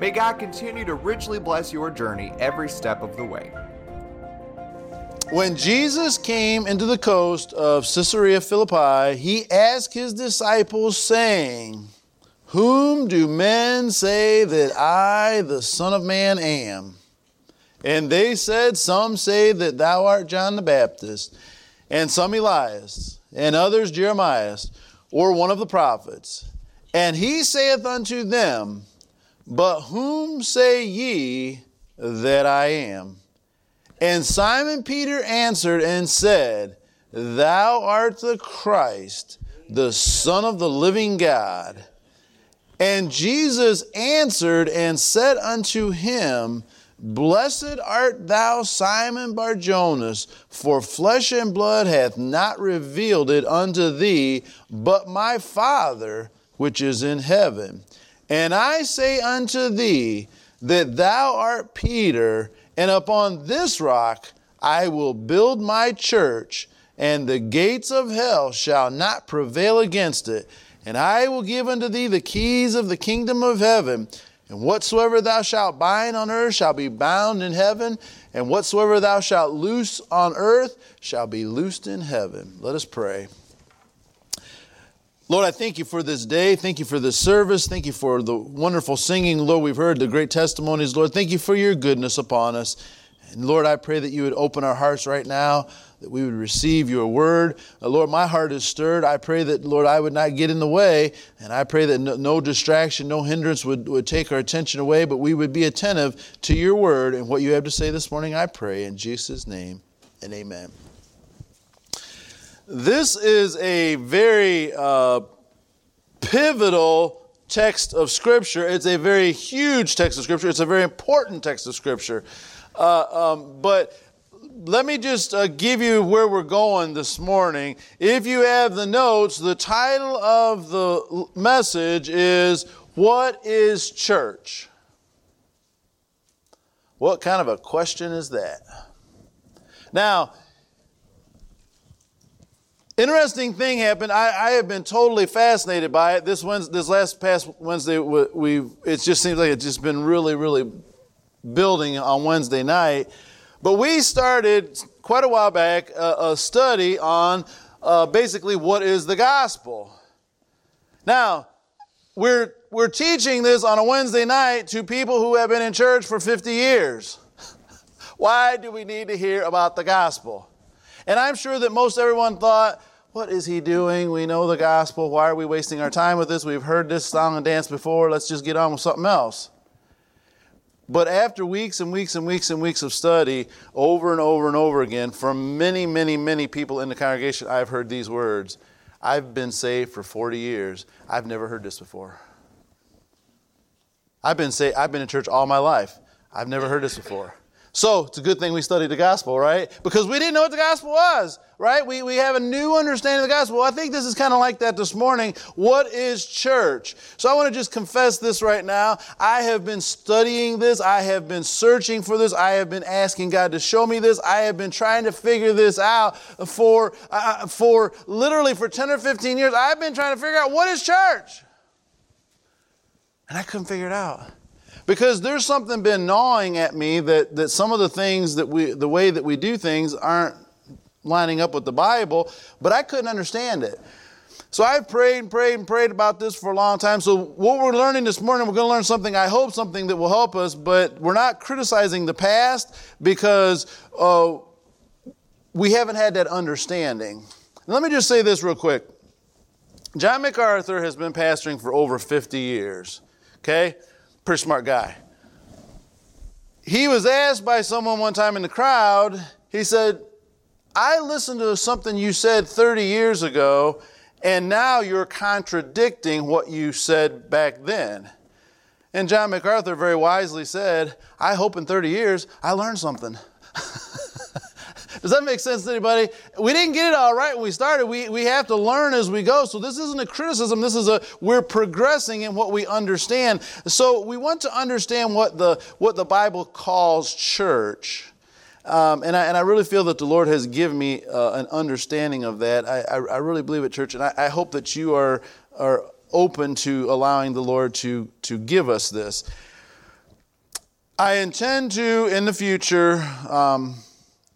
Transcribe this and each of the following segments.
May God continue to richly bless your journey every step of the way. When Jesus came into the coast of Caesarea Philippi, he asked his disciples, saying, Whom do men say that I, the Son of Man, am? And they said, Some say that thou art John the Baptist, and some Elias, and others Jeremiah, or one of the prophets. And he saith unto them, but whom say ye that I am? And Simon Peter answered and said, Thou art the Christ, the Son of the living God. And Jesus answered and said unto him, Blessed art thou, Simon Barjonas, for flesh and blood hath not revealed it unto thee, but my Father which is in heaven. And I say unto thee that thou art Peter, and upon this rock I will build my church, and the gates of hell shall not prevail against it. And I will give unto thee the keys of the kingdom of heaven. And whatsoever thou shalt bind on earth shall be bound in heaven, and whatsoever thou shalt loose on earth shall be loosed in heaven. Let us pray. Lord, I thank you for this day. Thank you for this service. Thank you for the wonderful singing, Lord. We've heard the great testimonies, Lord. Thank you for your goodness upon us. And Lord, I pray that you would open our hearts right now, that we would receive your word. Uh, Lord, my heart is stirred. I pray that, Lord, I would not get in the way. And I pray that no, no distraction, no hindrance would, would take our attention away, but we would be attentive to your word and what you have to say this morning. I pray in Jesus' name and amen. This is a very uh, pivotal text of Scripture. It's a very huge text of Scripture. It's a very important text of Scripture. Uh, um, but let me just uh, give you where we're going this morning. If you have the notes, the title of the message is What is Church? What kind of a question is that? Now, Interesting thing happened. I, I, have been totally fascinated by it. This Wednesday, this last past Wednesday, we it just seems like it's just been really, really building on Wednesday night. But we started quite a while back a, a study on uh, basically what is the gospel. Now, we're we're teaching this on a Wednesday night to people who have been in church for 50 years. Why do we need to hear about the gospel? And I'm sure that most everyone thought, what is he doing? We know the gospel. Why are we wasting our time with this? We've heard this song and dance before. Let's just get on with something else. But after weeks and weeks and weeks and weeks of study, over and over and over again, from many, many, many people in the congregation, I've heard these words. I've been saved for 40 years. I've never heard this before. I've been saved, I've been in church all my life. I've never heard this before. So it's a good thing we studied the gospel, right? Because we didn't know what the gospel was, right? We, we have a new understanding of the gospel. I think this is kind of like that this morning. What is church? So I want to just confess this right now. I have been studying this. I have been searching for this. I have been asking God to show me this. I have been trying to figure this out for, uh, for literally for 10 or 15 years. I've been trying to figure out what is church? And I couldn't figure it out because there's something been gnawing at me that, that some of the things that we the way that we do things aren't lining up with the bible but i couldn't understand it. So i've prayed and prayed and prayed about this for a long time. So what we're learning this morning we're going to learn something i hope something that will help us but we're not criticizing the past because uh, we haven't had that understanding. Let me just say this real quick. John macarthur has been pastoring for over 50 years okay Pretty smart guy. He was asked by someone one time in the crowd, he said, I listened to something you said 30 years ago, and now you're contradicting what you said back then. And John MacArthur very wisely said, I hope in 30 years I learned something. Does that make sense to anybody? We didn't get it all right when we started. We, we have to learn as we go. So this isn't a criticism. This is a, we're progressing in what we understand. So we want to understand what the, what the Bible calls church. Um, and, I, and I really feel that the Lord has given me uh, an understanding of that. I, I, I, really believe it, church, and I, I hope that you are, are open to allowing the Lord to, to give us this. I intend to, in the future, um,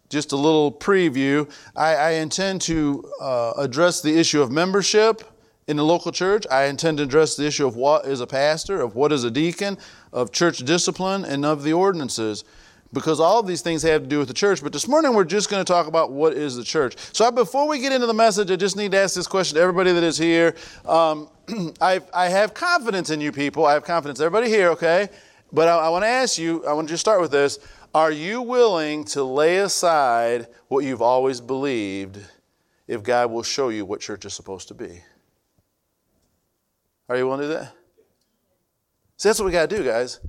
just a little preview, I, I intend to uh, address the issue of membership in the local church. I intend to address the issue of what is a pastor, of what is a deacon, of church discipline, and of the ordinances. Because all of these things have to do with the church. But this morning we're just going to talk about what is the church. So before we get into the message, I just need to ask this question to everybody that is here. Um, I, I have confidence in you people. I have confidence. Everybody here, okay? But I, I want to ask you, I want to just start with this. Are you willing to lay aside what you've always believed if God will show you what church is supposed to be? Are you willing to do that? See, that's what we got to do, guys.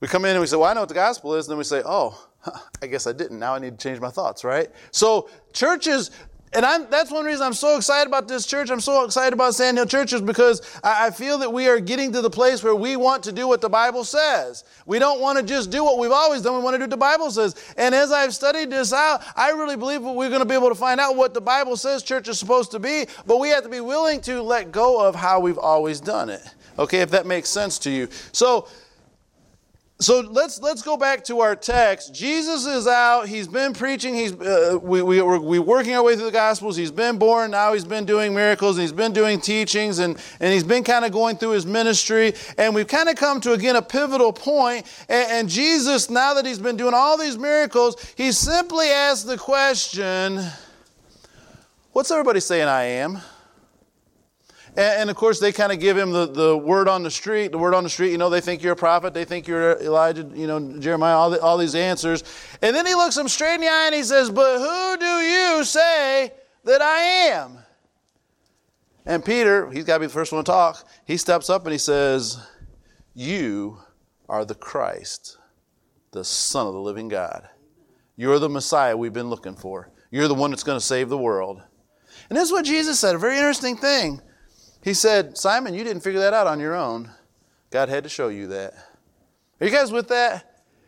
We come in and we say, Well, I know what the gospel is. And then we say, Oh, I guess I didn't. Now I need to change my thoughts, right? So, churches, and I'm, that's one reason I'm so excited about this church. I'm so excited about Sand Hill Church is because I, I feel that we are getting to the place where we want to do what the Bible says. We don't want to just do what we've always done. We want to do what the Bible says. And as I've studied this out, I really believe we're going to be able to find out what the Bible says church is supposed to be, but we have to be willing to let go of how we've always done it. Okay, if that makes sense to you. So, so let's let's go back to our text. Jesus is out. He's been preaching. He's uh, we we we're, we working our way through the Gospels. He's been born. Now he's been doing miracles. And he's been doing teachings, and and he's been kind of going through his ministry. And we've kind of come to again a pivotal point. And, and Jesus, now that he's been doing all these miracles, he simply asked the question, "What's everybody saying I am?" And, and of course, they kind of give him the, the word on the street. The word on the street, you know, they think you're a prophet. They think you're Elijah, you know, Jeremiah, all, the, all these answers. And then he looks them straight in the eye and he says, But who do you say that I am? And Peter, he's got to be the first one to talk. He steps up and he says, You are the Christ, the Son of the living God. You're the Messiah we've been looking for. You're the one that's going to save the world. And this is what Jesus said, a very interesting thing. He said, Simon, you didn't figure that out on your own. God had to show you that. Are you guys with that?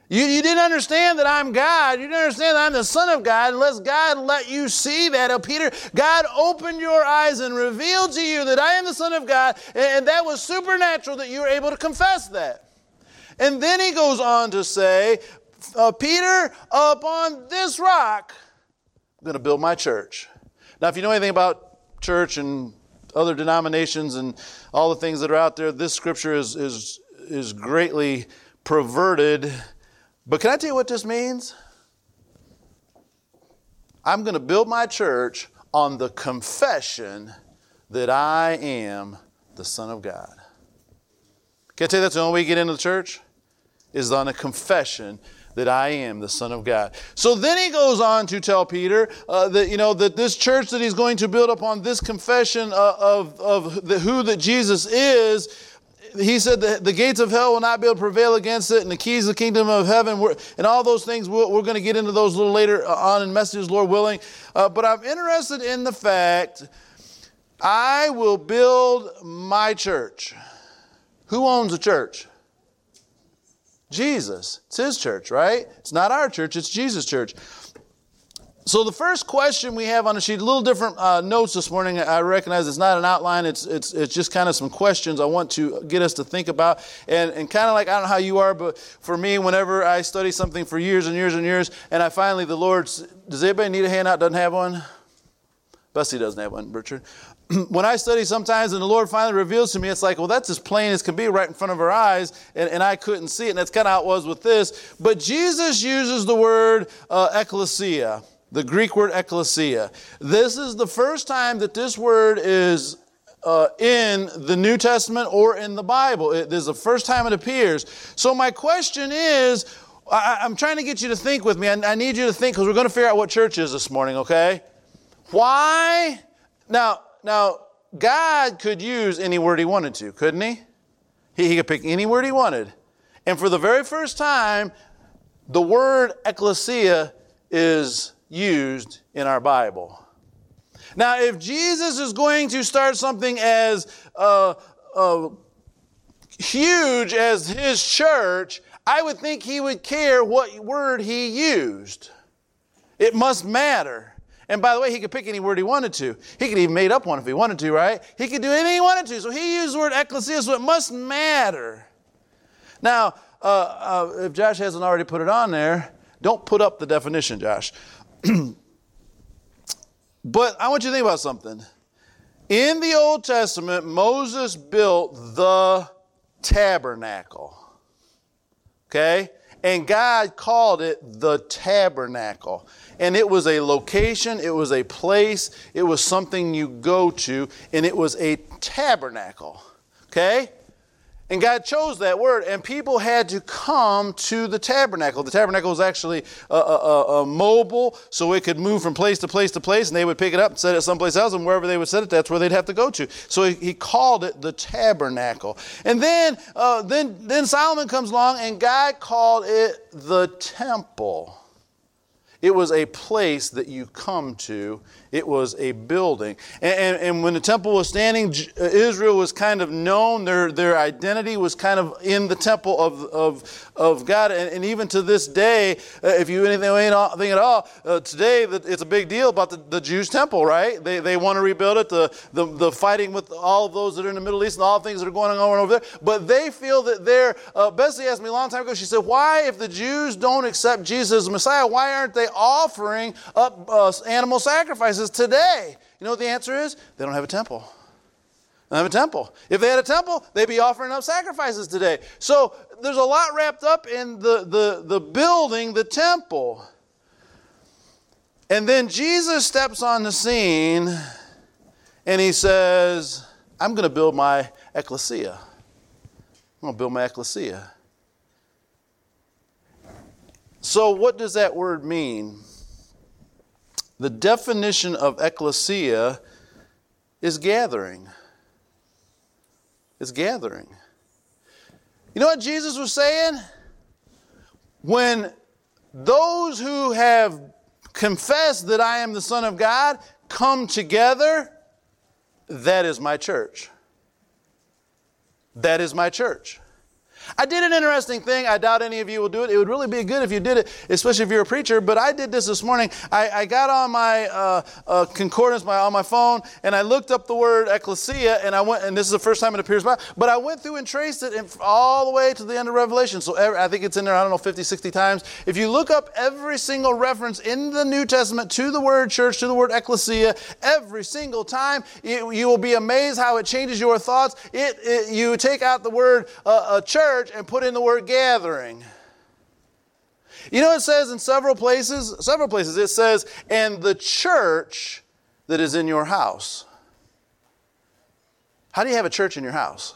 You, you didn't understand that I'm God. You didn't understand that I'm the Son of God unless God let you see that. Oh, Peter, God opened your eyes and revealed to you that I am the Son of God, and that was supernatural that you were able to confess that. And then he goes on to say, uh, Peter, upon this rock, I'm going to build my church. Now, if you know anything about church and other denominations and all the things that are out there, this scripture is, is, is greatly perverted. But can I tell you what this means? I'm going to build my church on the confession that I am the Son of God. Can I tell you that's the only way you get into the church? Is on a confession that I am the Son of God. So then he goes on to tell Peter uh, that, you know, that this church that he's going to build upon this confession uh, of, of the, who that Jesus is, he said that the gates of hell will not be able to prevail against it, and the keys of the kingdom of heaven, and all those things. We're, we're going to get into those a little later on in messages, Lord willing. Uh, but I'm interested in the fact I will build my church. Who owns the church? Jesus. It's his church, right? It's not our church, it's Jesus' church. So the first question we have on the sheet, a little different uh, notes this morning. I recognize it's not an outline. It's it's it's just kind of some questions I want to get us to think about. And and kind of like I don't know how you are, but for me, whenever I study something for years and years and years, and I finally the Lord does anybody need a handout? Doesn't have one. Bessie doesn't have one, Richard. when I study sometimes and the Lord finally reveals to me, it's like, well, that's as plain as can be right in front of our eyes, and, and I couldn't see it. And that's kind of how it was with this. But Jesus uses the word uh, ecclesia, the Greek word ecclesia. This is the first time that this word is uh, in the New Testament or in the Bible. It, this is the first time it appears. So, my question is I, am trying to get you to think with me. I, I need you to think because we're going to figure out what church is this morning, okay? Why? Now, now, God could use any word he wanted to, couldn't he? he? He could pick any word he wanted. And for the very first time, the word ecclesia is used in our Bible. Now, if Jesus is going to start something as uh, uh, huge as his church, I would think he would care what word he used. It must matter. And by the way, he could pick any word he wanted to. He could even made up one if he wanted to, right? He could do anything he wanted to. So he used the word ecclesia, so it must matter. Now, uh, uh, if Josh hasn't already put it on there, don't put up the definition, Josh. but I want you to think about something. In the Old Testament, Moses built the tabernacle. Okay? And God called it the tabernacle. And it was a location, it was a place, it was something you go to, and it was a tabernacle. Okay? And God chose that word, and people had to come to the tabernacle. The tabernacle was actually a, a, a, mobile, so it could move from place to place to place, and they would pick it up and set it someplace else, and wherever they would set it, that's where they'd have to go to. So he, he called it the tabernacle. And then, uh, then, then Solomon comes along, and God called it the temple. It was a place that you come to. It was a building. And, and, and, when the temple was standing, uh, Israel was kind of known. Their, their identity was kind of in the temple of, of, of God. And, and even to this day, uh, if you anything, anything at all, uh, today it's a big deal about the, the Jews' temple, right? They, they want to rebuild it, the, the, the fighting with all of those that are in the Middle East and all the things that are going on over there. But they feel that they're, uh, Bessie asked me a long time ago, she said, why, if the Jews don't accept Jesus as Messiah, why aren't they offering up uh, animal sacrifices today? You know what the answer is? They don't have a temple. They don't have a temple. If they had a temple, they'd be offering up sacrifices today. So there's a lot wrapped up in the, the, the building, the temple. And then Jesus steps on the scene and he says, I'm going to build my ecclesia. I'm going to build my ecclesia. So, what does that word mean? The definition of ecclesia is gathering. Is gathering. You know what Jesus was saying? When those who have confessed that I am the Son of God come together, that is my church. That is my church. I did an interesting thing. I doubt any of you will do it. It would really be good if you did it, especially if you're a preacher. But I did this this morning. I, I got on my uh, uh, concordance my, on my phone and I looked up the word ecclesia and I went, and this is the first time it appears, but I went through and traced it all the way to the end of Revelation. So every, I think it's in there, I don't know, 50, 60 times. If you look up every single reference in the New Testament to the word church, to the word ecclesia, every single time, you, you will be amazed how it changes your thoughts. It, it you take out the word uh, church church and put in the word gathering. You know, it says in several places, several places, it says, and the church that is in your house. How do you have a church in your house?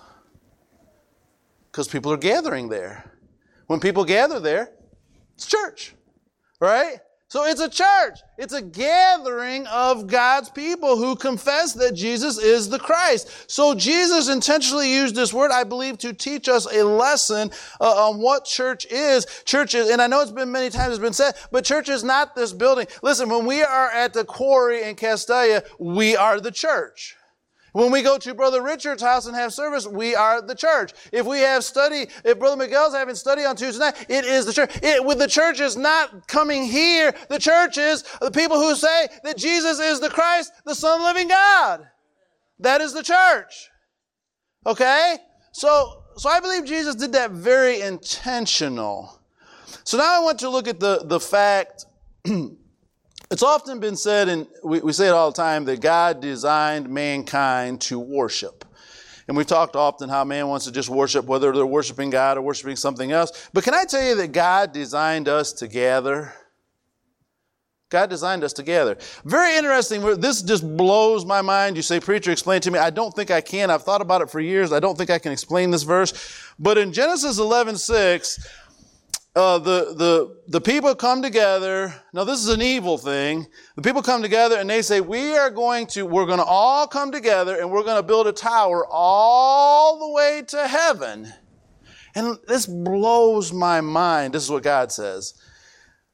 Because people are gathering there. When people gather there, it's church, right? So it's a church. It's a gathering of God's people who confess that Jesus is the Christ. So Jesus intentionally used this word, I believe, to teach us a lesson uh, on what church is. Church is, and I know it's been many times it's been said, but church is not this building. Listen, when we are at the quarry in Castalia, we are the church. When we go to Brother Richard's house and have service, we are the church. If we have study, if Brother Miguel's having study on Tuesday night, it is the church. It, with the church is not coming here. The church is the people who say that Jesus is the Christ, the Son of the living God. That is the church. Okay? So, so I believe Jesus did that very intentional. So now I want to look at the, the fact It's often been said, and we, we say it all the time, that God designed mankind to worship. And we've talked often how man wants to just worship, whether they're worshiping God or worshiping something else. But can I tell you that God designed us together? God designed us together. Very interesting. This just blows my mind. You say, Preacher, explain to me. I don't think I can. I've thought about it for years. I don't think I can explain this verse. But in Genesis 11 6, uh, the, the, the people come together. Now, this is an evil thing. The people come together and they say, We are going to, we're going to all come together and we're going to build a tower all the way to heaven. And this blows my mind. This is what God says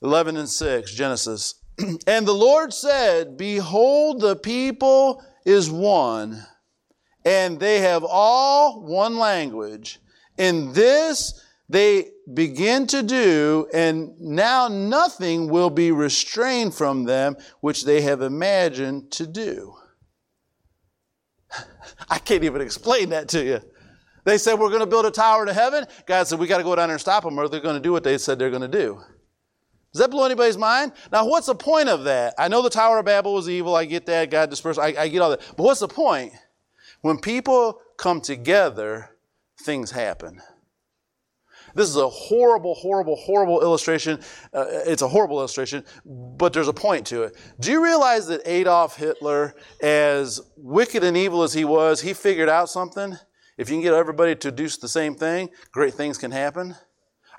11 and 6, Genesis. and the Lord said, Behold, the people is one, and they have all one language. In this they begin to do, and now nothing will be restrained from them which they have imagined to do. I can't even explain that to you. They said, We're going to build a tower to heaven. God said, We got to go down there and stop them, or they're going to do what they said they're going to do. Does that blow anybody's mind? Now, what's the point of that? I know the Tower of Babel was evil. I get that. God dispersed. I, I get all that. But what's the point? When people come together, things happen. This is a horrible, horrible, horrible illustration. Uh, it's a horrible illustration, but there's a point to it. Do you realize that Adolf Hitler, as wicked and evil as he was, he figured out something? If you can get everybody to do the same thing, great things can happen.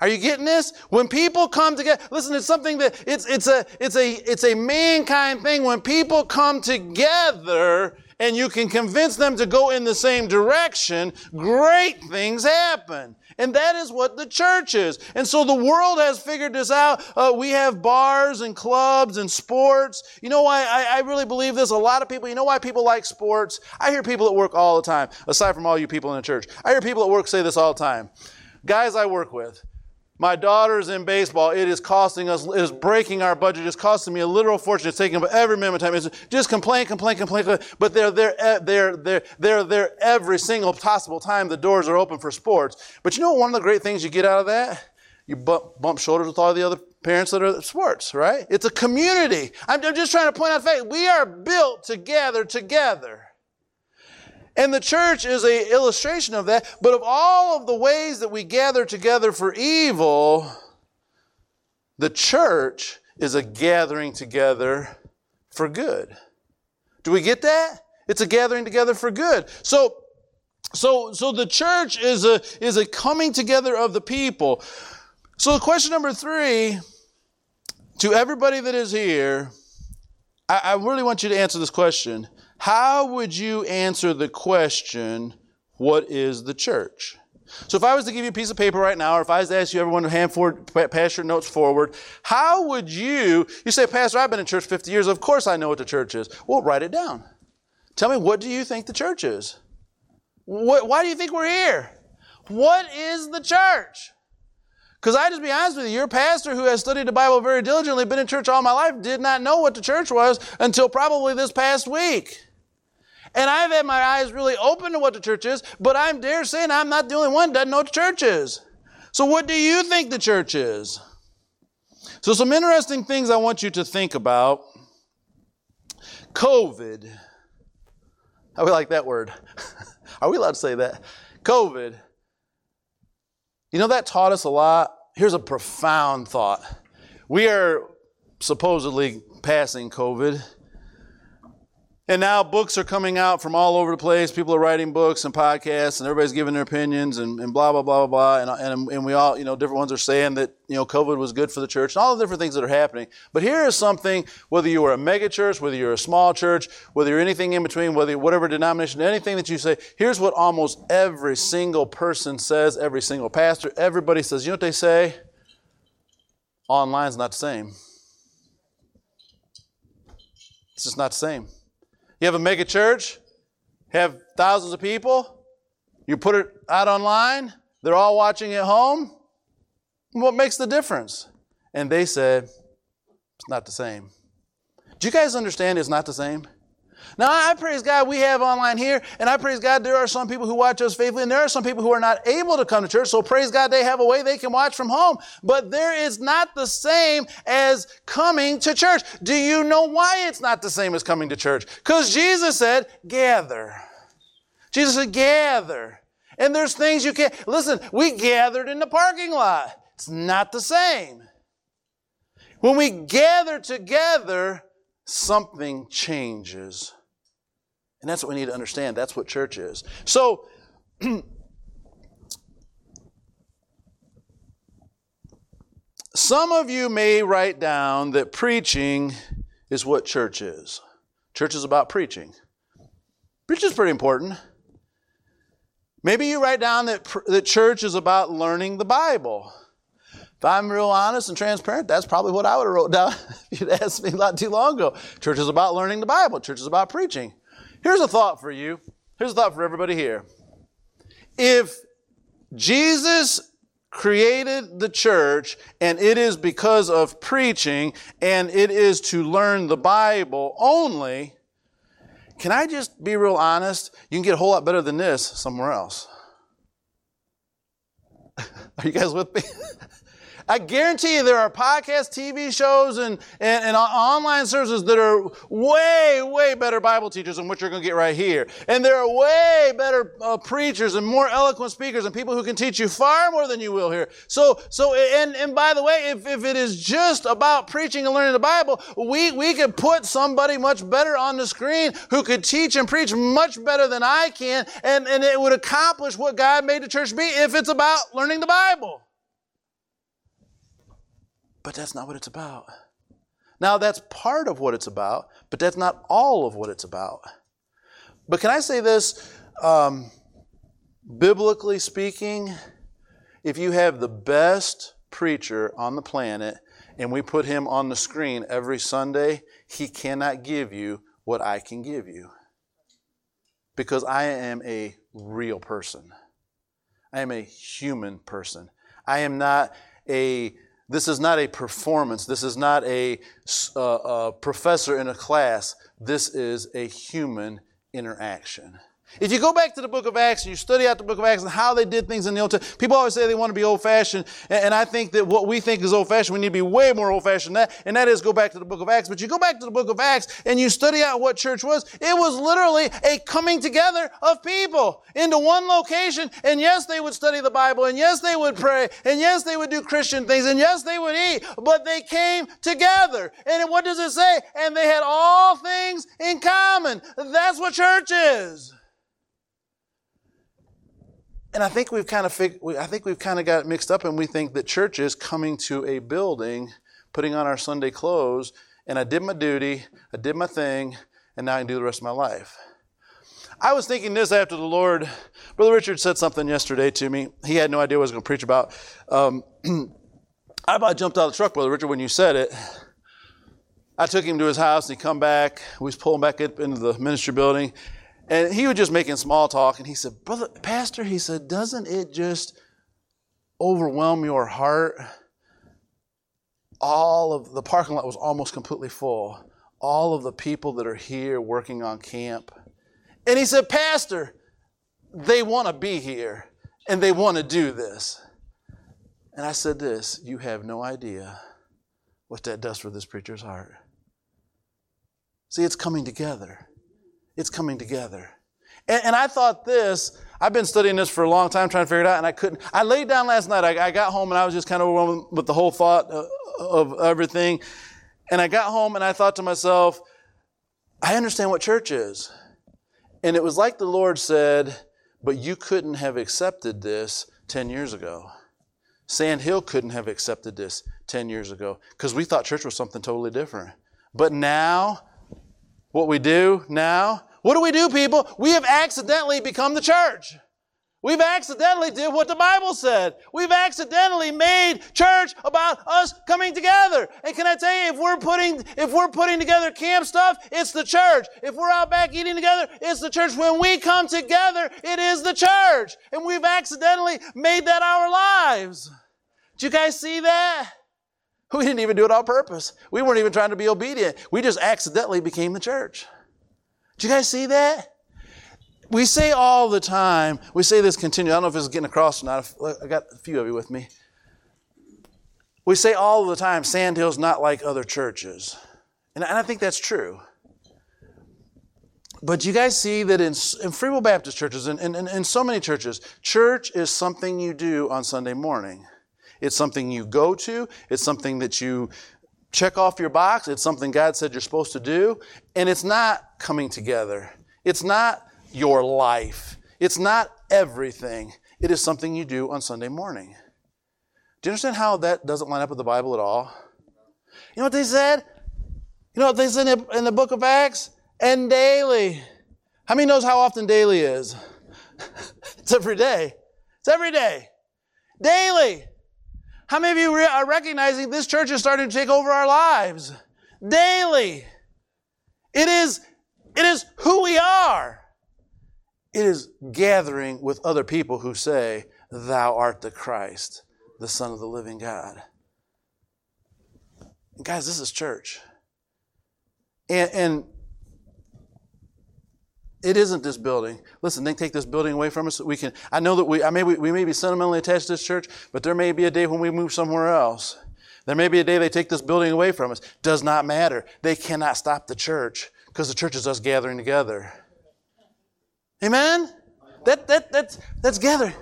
Are you getting this? When people come together, listen, it's something that it's it's a it's a it's a mankind thing. When people come together and you can convince them to go in the same direction, great things happen. And that is what the church is. And so the world has figured this out. Uh, we have bars and clubs and sports. You know why I, I, really believe this? A lot of people, you know why people like sports? I hear people at work all the time, aside from all you people in the church. I hear people at work say this all the time. Guys I work with, my daughter's in baseball. It is costing us, it is breaking our budget. It's costing me a literal fortune. It's taking up every minute of time. It's just complain, complain, complain, complain. But they're there, they're, they're, they're there every single possible time the doors are open for sports. But you know one of the great things you get out of that? You bump, bump shoulders with all the other parents that are at sports, right? It's a community. I'm, I'm just trying to point out the fact we are built together, together. And the church is an illustration of that. But of all of the ways that we gather together for evil, the church is a gathering together for good. Do we get that? It's a gathering together for good. So, so, so the church is a, is a coming together of the people. So question number three, to everybody that is here, I, I really want you to answer this question. How would you answer the question, what is the church? So if I was to give you a piece of paper right now, or if I was to ask you everyone to hand forward, pass your notes forward, how would you, you say, Pastor, I've been in church 50 years. Of course I know what the church is. Well, write it down. Tell me, what do you think the church is? What, why do you think we're here? What is the church? Because I just be honest with you, your pastor who has studied the Bible very diligently, been in church all my life, did not know what the church was until probably this past week. And I've had my eyes really open to what the church is, but I'm dare saying I'm not the only one that doesn't know what the church is. So what do you think the church is? So some interesting things I want you to think about. COVID. How we like that word? Are we allowed to say that? COVID you know, that taught us a lot. Here's a profound thought. We are supposedly passing COVID. And now books are coming out from all over the place. People are writing books and podcasts, and everybody's giving their opinions and, and blah, blah, blah, blah, blah. And, and, and we all, you know, different ones are saying that, you know, COVID was good for the church and all the different things that are happening. But here is something, whether you are a mega church, whether you're a small church, whether you're anything in between, whether whatever denomination, anything that you say, here's what almost every single person says, every single pastor, everybody says. You know what they say? Online's not the same. It's just not the same. You have a mega church, have thousands of people, you put it out online, they're all watching at home. What makes the difference? And they said, it's not the same. Do you guys understand it's not the same? Now, I praise God we have online here, and I praise God there are some people who watch us faithfully, and there are some people who are not able to come to church, so praise God they have a way they can watch from home. But there is not the same as coming to church. Do you know why it's not the same as coming to church? Because Jesus said, gather. Jesus said, gather. And there's things you can't, listen, we gathered in the parking lot. It's not the same. When we gather together, something changes. And that's what we need to understand. That's what church is. So, some of you may write down that preaching is what church is. Church is about preaching. Preaching is pretty important. Maybe you write down that, that church is about learning the Bible. If I'm real honest and transparent, that's probably what I would have wrote down if you'd asked me not too long ago. Church is about learning the Bible. Church is about preaching. Here's a thought for you. Here's a thought for everybody here. If Jesus created the church and it is because of preaching and it is to learn the Bible only, can I just be real honest? You can get a whole lot better than this somewhere else. Are you guys with me? I guarantee you there are podcast, TV shows, and, and, and online services that are way, way better Bible teachers than what you're going to get right here. And there are way better uh, preachers and more eloquent speakers and people who can teach you far more than you will here. So, so, and, and by the way, if, if it is just about preaching and learning the Bible, we, we could put somebody much better on the screen who could teach and preach much better than I can, and, and it would accomplish what God made the church be if it's about learning the Bible. But that's not what it's about. Now, that's part of what it's about, but that's not all of what it's about. But can I say this? Um, biblically speaking, if you have the best preacher on the planet and we put him on the screen every Sunday, he cannot give you what I can give you. Because I am a real person. I am a human person. I am not a this is not a performance. This is not a, a, uh, a professor in a class. This is a human interaction. If you go back to the book of Acts and you study out the book of Acts and how they did things in the Old Testament, people always say they want to be old fashioned. And I think that what we think is old fashioned, we need to be way more old fashioned than that. And that is go back to the book of Acts. But you go back to the book of Acts and you study out what church was. It was literally a coming together of people into one location. And yes, they would study the Bible. And yes, they would pray. And yes, they would do Christian things. And yes, they would eat. But they came together. And what does it say? And they had all things in common. That's what church is. And I think we've kind of fig- I think we've kind of got mixed up, and we think that church is coming to a building, putting on our Sunday clothes, and I did my duty, I did my thing, and now I can do the rest of my life. I was thinking this after the Lord. Brother Richard said something yesterday to me. He had no idea what I was going to preach about. Um, I about jumped out of the truck, Brother Richard, when you said it. I took him to his house, and he come back. We was pulling back up into the ministry building, and he was just making small talk, and he said, Brother, Pastor, he said, doesn't it just overwhelm your heart? All of the parking lot was almost completely full. All of the people that are here working on camp. And he said, Pastor, they want to be here and they want to do this. And I said, This, you have no idea what that does for this preacher's heart. See, it's coming together. It's coming together. And, and, I thought this, I've been studying this for a long time trying to figure it out, and I couldn't. I laid down last night. I, I got home and I was just kind of overwhelmed with the whole thought of, of everything. And I got home and I thought to myself, I understand what church is. And it was like the Lord said, but you couldn't have accepted this 10 years ago. Sand Hill couldn't have accepted this 10 years ago because we thought church was something totally different. But now, what we do now, what do we do, people? We have accidentally become the church. We've accidentally did what the Bible said. We've accidentally made church about us coming together. And can I tell you, if we're putting, if we're putting together camp stuff, it's the church. If we're out back eating together, it's the church. When we come together, it is the church. And we've accidentally made that our lives. Do you guys see that? We didn't even do it on purpose. We weren't even trying to be obedient. We just accidentally became the church. Do you guys see that? We say all the time, we say this continue. I don't know if it's getting across or not. I got a few of you with me. We say all the time, Sandhill's not like other churches. And I think that's true. But you guys see that in, in Free Will Baptist churches and in, in, in so many churches, church is something you do on Sunday morning. It's something you go to. It's something that you check off your box. It's something God said you're supposed to do. And it's not coming together. It's not your life. It's not everything. It is something you do on Sunday morning. Do you understand how that doesn't line up with the Bible at all? You know what they said? You know what they said in the book of Acts? And daily. How many knows how often daily is? it's every day. It's every day. Daily. How many of you re- are recognizing this church is starting to take over our lives daily? It is, it is who we are. It is gathering with other people who say, Thou art the Christ, the Son of the living God. Guys, this is church. And, and it isn't this building. Listen, they take this building away from us. We can. I know that we. I may we, we may be sentimentally attached to this church, but there may be a day when we move somewhere else. There may be a day they take this building away from us. Does not matter. They cannot stop the church because the church is us gathering together. Amen. That that that's that's gathering.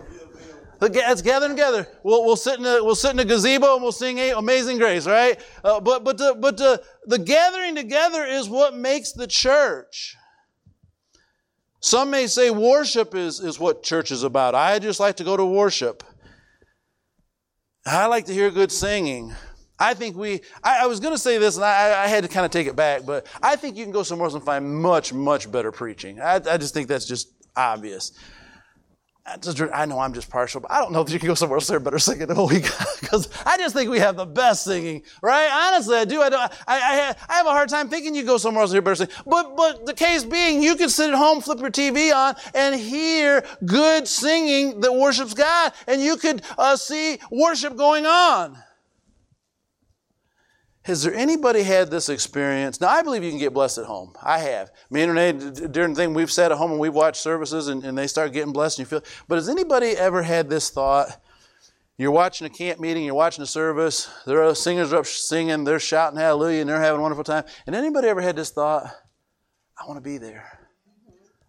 That's gathering together. We'll, we'll sit in a we'll sit in a gazebo and we'll sing Amazing Grace, right? Uh, but but the, but the, the gathering together is what makes the church. Some may say worship is, is what church is about. I just like to go to worship. I like to hear good singing. I think we, I, I was going to say this and I, I, had to kind of take it back, but I think you can go somewhere else and find much, much better preaching. I, I just think that's just obvious. I know I'm just partial, but I don't know if you can go somewhere else there better singing than what we got because I just think we have the best singing, right? Honestly, I do. I don't. I, I, I have a hard time thinking you go somewhere else here better singing. But but the case being, you can sit at home, flip your TV on, and hear good singing that worships God, and you could uh, see worship going on. Has there anybody had this experience? Now, I believe you can get blessed at home. I have. Me and Renee, during the thing, we've sat at home and we've watched services and, and they start getting blessed and you feel. But has anybody ever had this thought? You're watching a camp meeting, you're watching a service, there are singers up singing, they're shouting hallelujah, and they're having a wonderful time. And anybody ever had this thought? I want to be there.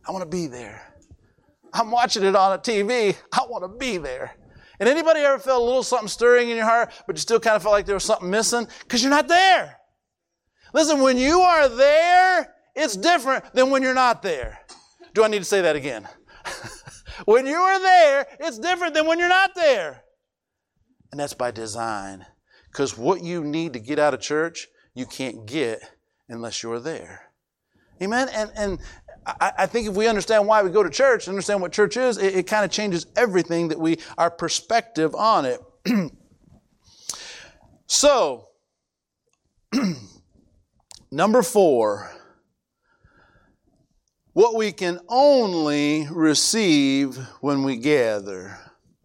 I want to be there. I'm watching it on a TV. I want to be there. And anybody ever felt a little something stirring in your heart, but you still kind of felt like there was something missing? Because you're not there. Listen, when you are there, it's different than when you're not there. Do I need to say that again? when you are there, it's different than when you're not there. And that's by design. Because what you need to get out of church, you can't get unless you're there. Amen? And, and I, I, think if we understand why we go to church, understand what church is, it, it kind of changes everything that we, our perspective on it. so, number four, what we can only receive when we gather.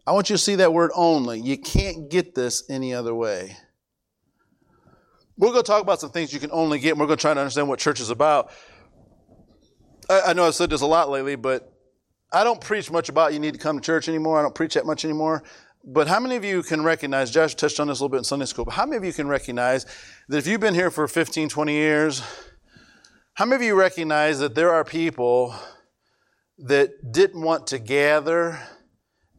I want you to see that word only. You can't get this any other way. We're going to talk about some things you can only get, and we're going to try to understand what church is about. I, know I've said this a lot lately, but I don't preach much about you need to come to church anymore. I don't preach that much anymore. But how many of you can recognize, Josh touched on this a little bit in Sunday school, but how many of you can recognize that if you've been here for 15, 20 years, how many of you recognize that there are people that didn't want to gather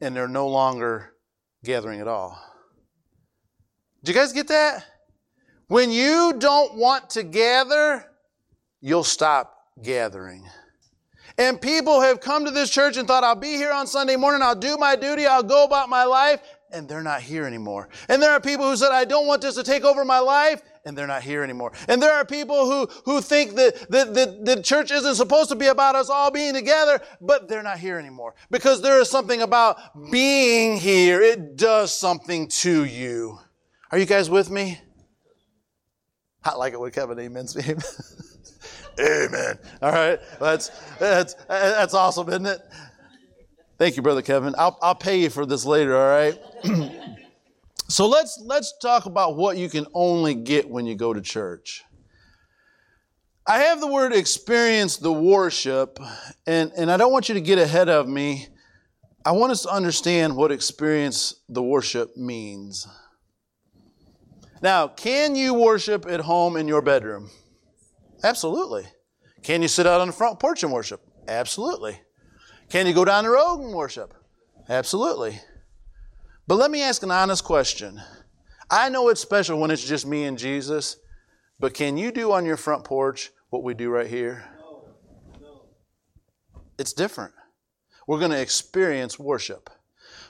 and they're no longer gathering at all? Do you guys get that? When you don't want to gather, you'll stop gathering. And people have come to this church and thought, I'll be here on Sunday morning, I'll do my duty, I'll go about my life, and they're not here anymore. And there are people who said, I don't want this to take over my life, and they're not here anymore. And there are people who, who think that, that, the church isn't supposed to be about us all being together, but they're not here anymore. Because there is something about being here. It does something to you. Are you guys with me? I like it when Kevin amens me. Amen. All right. That's, that's, that's awesome, isn't it? Thank you, Brother Kevin. I'll, I'll pay you for this later, all right? so let's, let's talk about what you can only get when you go to church. I have the word experience the worship, and, and I don't want you to get ahead of me. I want us to understand what experience the worship means. Now, can you worship at home in your bedroom? Absolutely. Can you sit out on the front porch and worship? Absolutely. Can you go down the road and worship? Absolutely. But let me ask an honest question. I know it's special when it's just me and Jesus, but can you do on your front porch what we do right here? No. No. It's different. We're going to experience worship.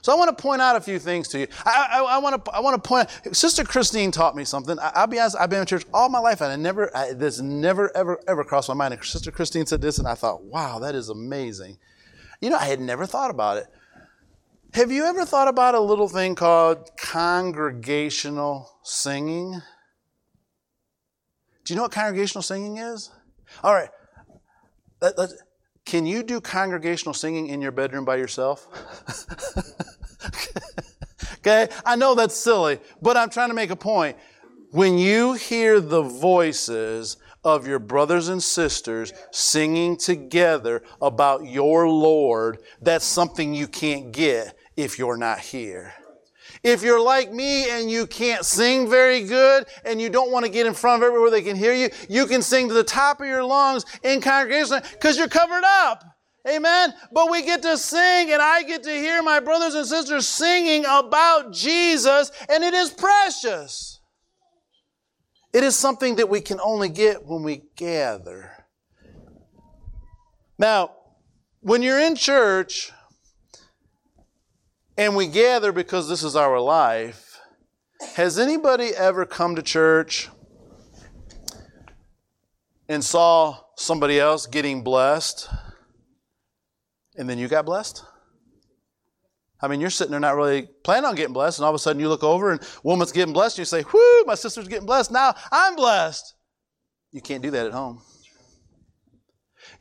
So I want to point out a few things to you. I, I, I want to I want to point. Out, Sister Christine taught me something. I, will be honest. I've been in church all my life, and I never I, this never ever ever crossed my mind. And Sister Christine said this, and I thought, wow, that is amazing. You know, I had never thought about it. Have you ever thought about a little thing called congregational singing? Do you know what congregational singing is? All right. Let, let, can you do congregational singing in your bedroom by yourself? okay? I know that's silly, but I'm trying to make a point. When you hear the voices of your brothers and sisters singing together about your Lord, that's something you can't get if you're not here. If you're like me and you can't sing very good and you don't want to get in front of everywhere they can hear you, you can sing to the top of your lungs in congregation because you're covered up. Amen. But we get to sing and I get to hear my brothers and sisters singing about Jesus and it is precious. It is something that we can only get when we gather. Now, when you're in church and we gather because this is our life, has anybody ever come to church and saw somebody else getting blessed and then you got blessed? I mean, you're sitting there not really planning on getting blessed, and all of a sudden you look over and woman's getting blessed, and you say, Whoo, my sister's getting blessed. Now I'm blessed. You can't do that at home.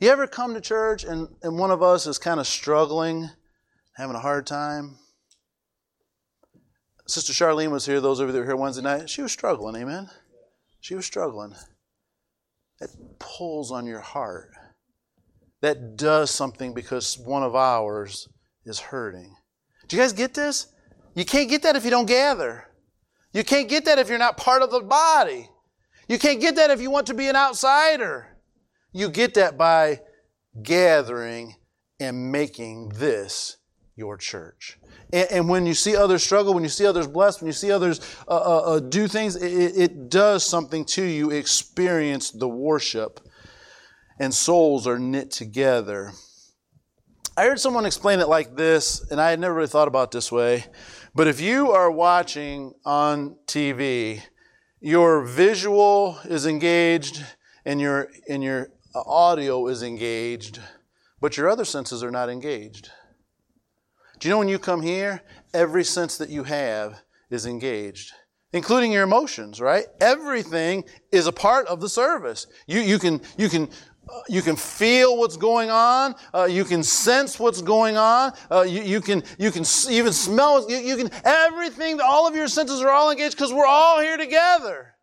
You ever come to church and, and one of us is kind of struggling, having a hard time? Sister Charlene was here, those of you that were here Wednesday night. She was struggling, amen? She was struggling. It pulls on your heart. That does something because one of ours is hurting. Do you guys get this? You can't get that if you don't gather. You can't get that if you're not part of the body. You can't get that if you want to be an outsider. You get that by gathering and making this your church. And, and, when you see others struggle, when you see others blessed, when you see others uh, uh, uh, do things, it, it does something to you. Experience the worship, and souls are knit together. I heard someone explain it like this, and I had never really thought about this way. But if you are watching on TV, your visual is engaged and your, and your audio is engaged, but your other senses are not engaged. Do you know when you come here, every sense that you have is engaged? including your emotions, right? Everything is a part of the service. You, you, can, you can you can feel what's going on. Uh, you can sense what's going on. Uh, you, you, can you can even smell. You, you can everything. All of your senses are all engaged because we're all here together.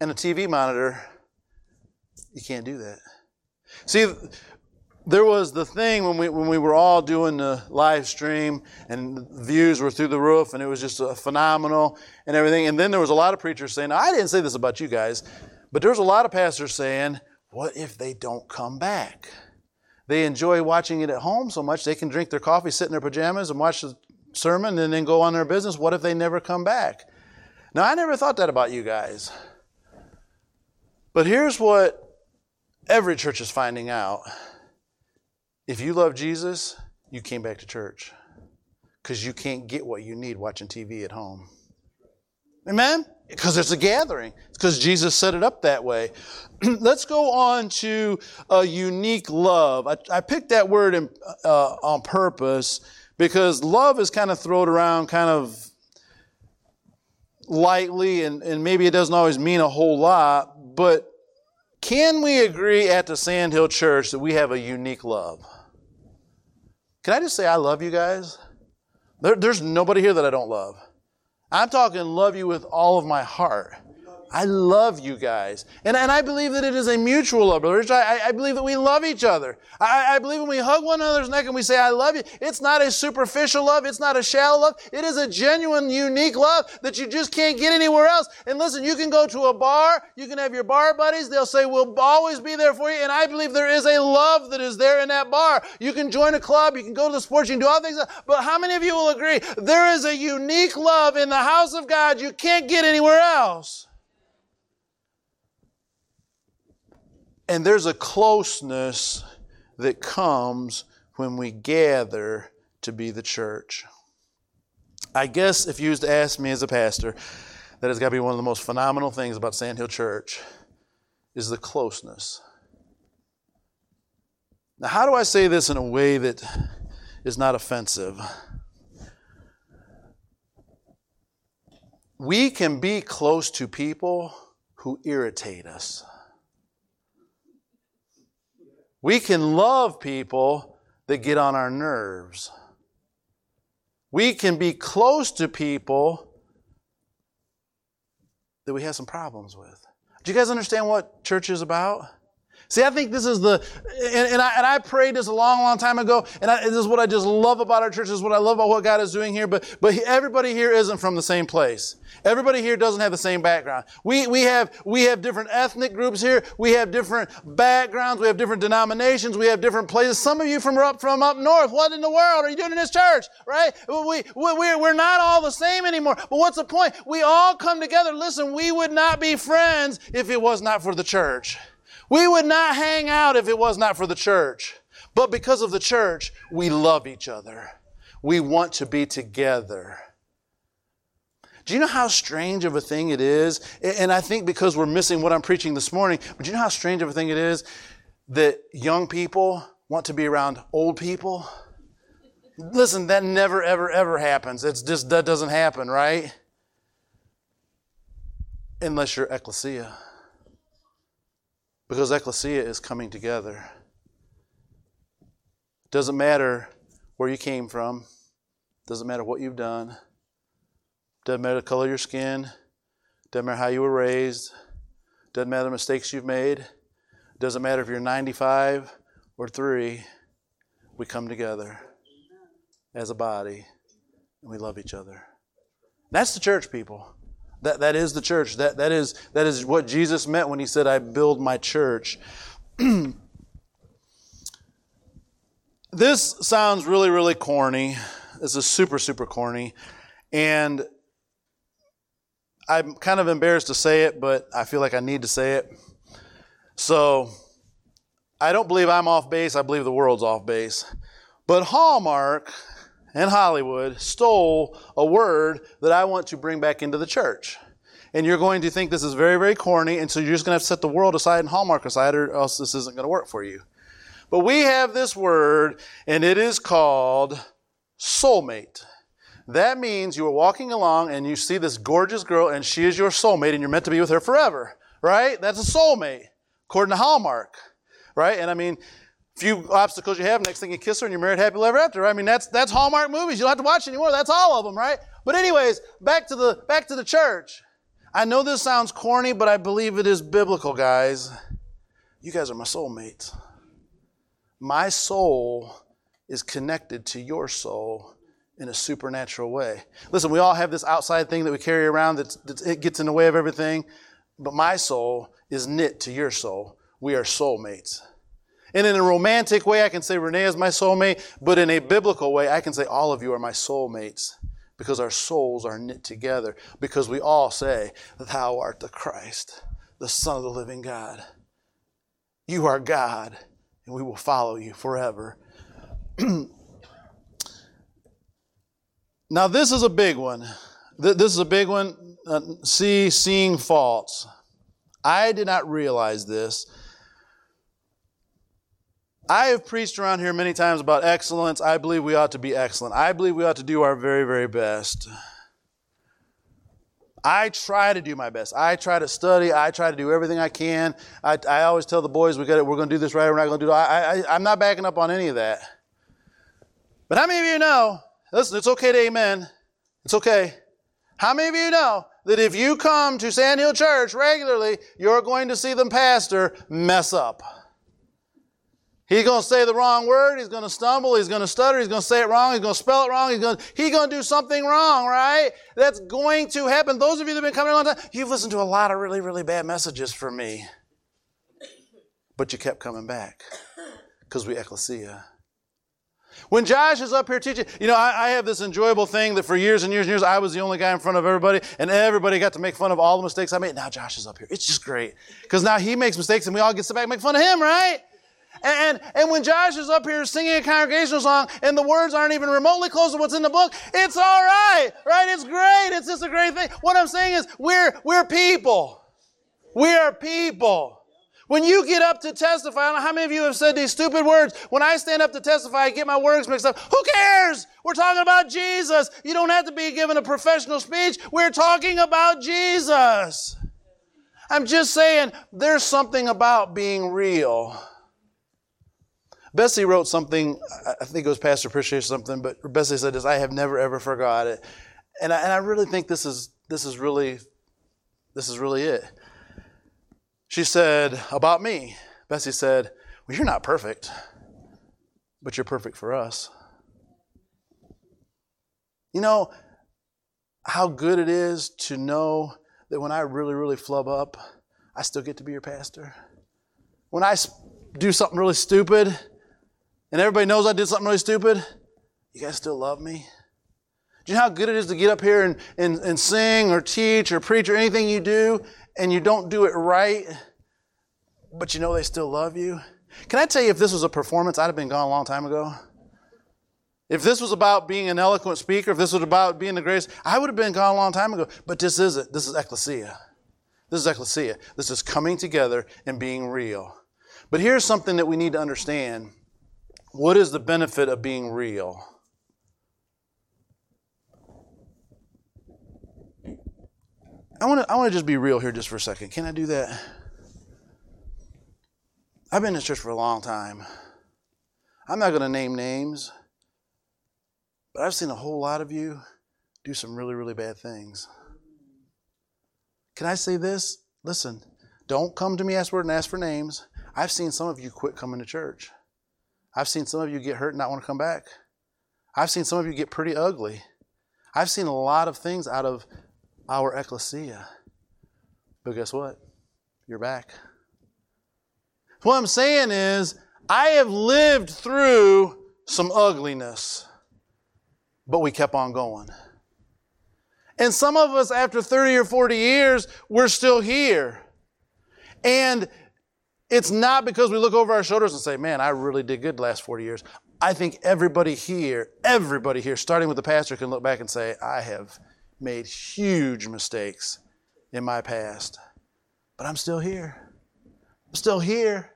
And a TV monitor, you can't do that. See, there was the thing when we when we were all doing the live stream and views were through the roof and it was just phenomenal and everything. And then there was a lot of preachers saying, "I didn't say this about you guys." But there's a lot of pastors saying, what if they don't come back? They enjoy watching it at home so much they can drink their coffee, sit in their pajamas, and watch the sermon and then go on their business. What if they never come back? Now, I never thought that about you guys. But here's what every church is finding out if you love Jesus, you came back to church because you can't get what you need watching TV at home. Amen? Because it's a gathering. Because Jesus set it up that way. Let's go on to a unique love. I, I picked that word in, uh, on purpose because love is kind of thrown around kind of lightly and, and maybe it doesn't always mean a whole lot, but can we agree at the Sandhill Church that we have a unique love? Can I just say I love you guys? There, there's nobody here that I don't love. I'm talking love you with all of my heart. I love you guys. And, and I believe that it is a mutual love. I, I believe that we love each other. I, I believe when we hug one another's neck and we say, I love you, it's not a superficial love. It's not a shallow love. It is a genuine, unique love that you just can't get anywhere else. And listen, you can go to a bar, you can have your bar buddies, they'll say, we'll always be there for you. And I believe there is a love that is there in that bar. You can join a club, you can go to the sports, you can do all things. But how many of you will agree there is a unique love in the house of God you can't get anywhere else? And there's a closeness that comes when we gather to be the church. I guess if you was to ask me as a pastor, that has got to be one of the most phenomenal things about Sandhill Church is the closeness. Now, how do I say this in a way that is not offensive. We can be close to people who irritate us. We can love people that get on our nerves. We can be close to people that we have some problems with. Do you guys understand what church is about? See, I think this is the, and, and, I, and I prayed this a long, long time ago, and I, this is what I just love about our church, this is what I love about what God is doing here, but, but everybody here isn't from the same place. Everybody here doesn't have the same background. We, we have, we have different ethnic groups here. We have different backgrounds. We have different denominations. We have different places. Some of you from up, from up north, what in the world are you doing in this church? Right? We, we, we're not all the same anymore. But what's the point? We all come together. Listen, we would not be friends if it was not for the church. We would not hang out if it was not for the church. But because of the church, we love each other. We want to be together. Do you know how strange of a thing it is? And I think because we're missing what I'm preaching this morning, but do you know how strange of a thing it is that young people want to be around old people? Listen, that never, ever, ever happens. It's just, that doesn't happen, right? Unless you're ecclesia. Because ecclesia is coming together. Doesn't matter where you came from, doesn't matter what you've done, doesn't matter the color of your skin, doesn't matter how you were raised, doesn't matter the mistakes you've made, doesn't matter if you're 95 or 3, we come together as a body and we love each other. That's the church, people. That, that is the church. That, that, is, that is what Jesus meant when he said, I build my church. this sounds really, really corny. This is super, super corny. And I'm kind of embarrassed to say it, but I feel like I need to say it. So I don't believe I'm off base. I believe the world's off base. But Hallmark and Hollywood stole a word that I want to bring back into the church. And you're going to think this is very, very corny, and so you're just going to have to set the world aside and Hallmark aside, or else this isn't going to work for you. But we have this word, and it is called soulmate. That means you are walking along and you see this gorgeous girl, and she is your soulmate, and you're meant to be with her forever, right? That's a soulmate, according to Hallmark, right? And I mean, few obstacles you have. Next thing you kiss her and you're married happily ever after. I mean, that's that's Hallmark movies. You don't have to watch anymore. That's all of them, right? But anyways, back to the back to the church. I know this sounds corny, but I believe it is biblical, guys. You guys are my soulmates. My soul is connected to your soul in a supernatural way. Listen, we all have this outside thing that we carry around that it gets in the way of everything, but my soul is knit to your soul. We are soulmates. And in a romantic way, I can say Renee is my soulmate, but in a biblical way, I can say all of you are my soulmates because our souls are knit together, because we all say, Thou art the Christ, the Son of the living God. You are God, and we will follow you forever. now, this is a big one. This is a big one. Uh, see, seeing faults. I did not realize this I have preached around here many times about excellence. I believe we ought to be excellent. I believe we ought to do our very, very best. I try to do my best. I try to study. I try to do everything I can. I, I always tell the boys, we got it. We're going to do this right. We're not going to do it. I, I, I'm not backing up on any of that. But how many of you know? Listen, it's okay to amen. It's okay. How many of you know that if you come to Sandhill Church regularly, you're going to see the pastor mess up? He's going to say the wrong word. He's going to stumble. He's going to stutter. He's going to say it wrong. He's going to spell it wrong. He's going to, he's going to do something wrong, right? That's going to happen. Those of you that have been coming a long time, you've listened to a lot of really, really bad messages from me. But you kept coming back because we ecclesia. When Josh is up here teaching, you know, I, I, have this enjoyable thing that for years and years and years, I was the only guy in front of everybody, and everybody got to make fun of all the mistakes I made. Now Josh is up here. It's just great. Because now he makes mistakes and we all get to back and make fun of him, right? And, and when Josh is up here singing a congregational song and the words aren't even remotely close to what's in the book, it's all right, right? It's great. It's just a great thing. What I'm saying is we're, we're people. We are people. When you get up to testify, I don't know how many of you have said these stupid words. When I stand up to testify, I get my words mixed up. Who cares? We're talking about Jesus. You don't have to be given a professional speech. We're talking about Jesus. I'm just saying there's something about being real. Bessie wrote something, I think it was Pastor Appreciate something, but Bessie said this, I have never ever forgot it. And I, and I really think this is this is really this is really it. She said, about me, Bessie said, Well, you're not perfect, but you're perfect for us. You know how good it is to know that when I really, really flub up, I still get to be your pastor? When I do something really stupid and everybody knows I did something really stupid, you guys still love me? Do you know how good it is to get up here and, and, and sing or teach or preach or anything you do and you don't do it right, but you know they still love you? Can I tell you if this was a performance, I'd have been gone a long time ago? If this was about being an eloquent speaker, if this was about being the greatest, I would have been gone a long time ago. But this isn't. This is ecclesia. This is ecclesia. This is coming together and being real. But here's something that we need to understand. What is the benefit of being real? I want to I want to just be real here just for a second. Can I do that? I've been in church for a long time. I'm not going to name names, but I've seen a whole lot of you do some really, really bad things. Can I say this? Listen, don't come to me afterward and ask for names. I've seen some of you quit coming to church. I've seen some of you get hurt and not want to come back. I've seen some of you get pretty ugly. I've seen a lot of things out of our ecclesia. But guess what? You're back. What I'm saying is, I have lived through some ugliness, but we kept on going. And some of us, after 30 or 40 years, we're still here. And it's not because we look over our shoulders and say, man, I really did good the last 40 years. I think everybody here, everybody here, starting with the pastor, can look back and say, I have made huge mistakes in my past, but I'm still here. I'm still here.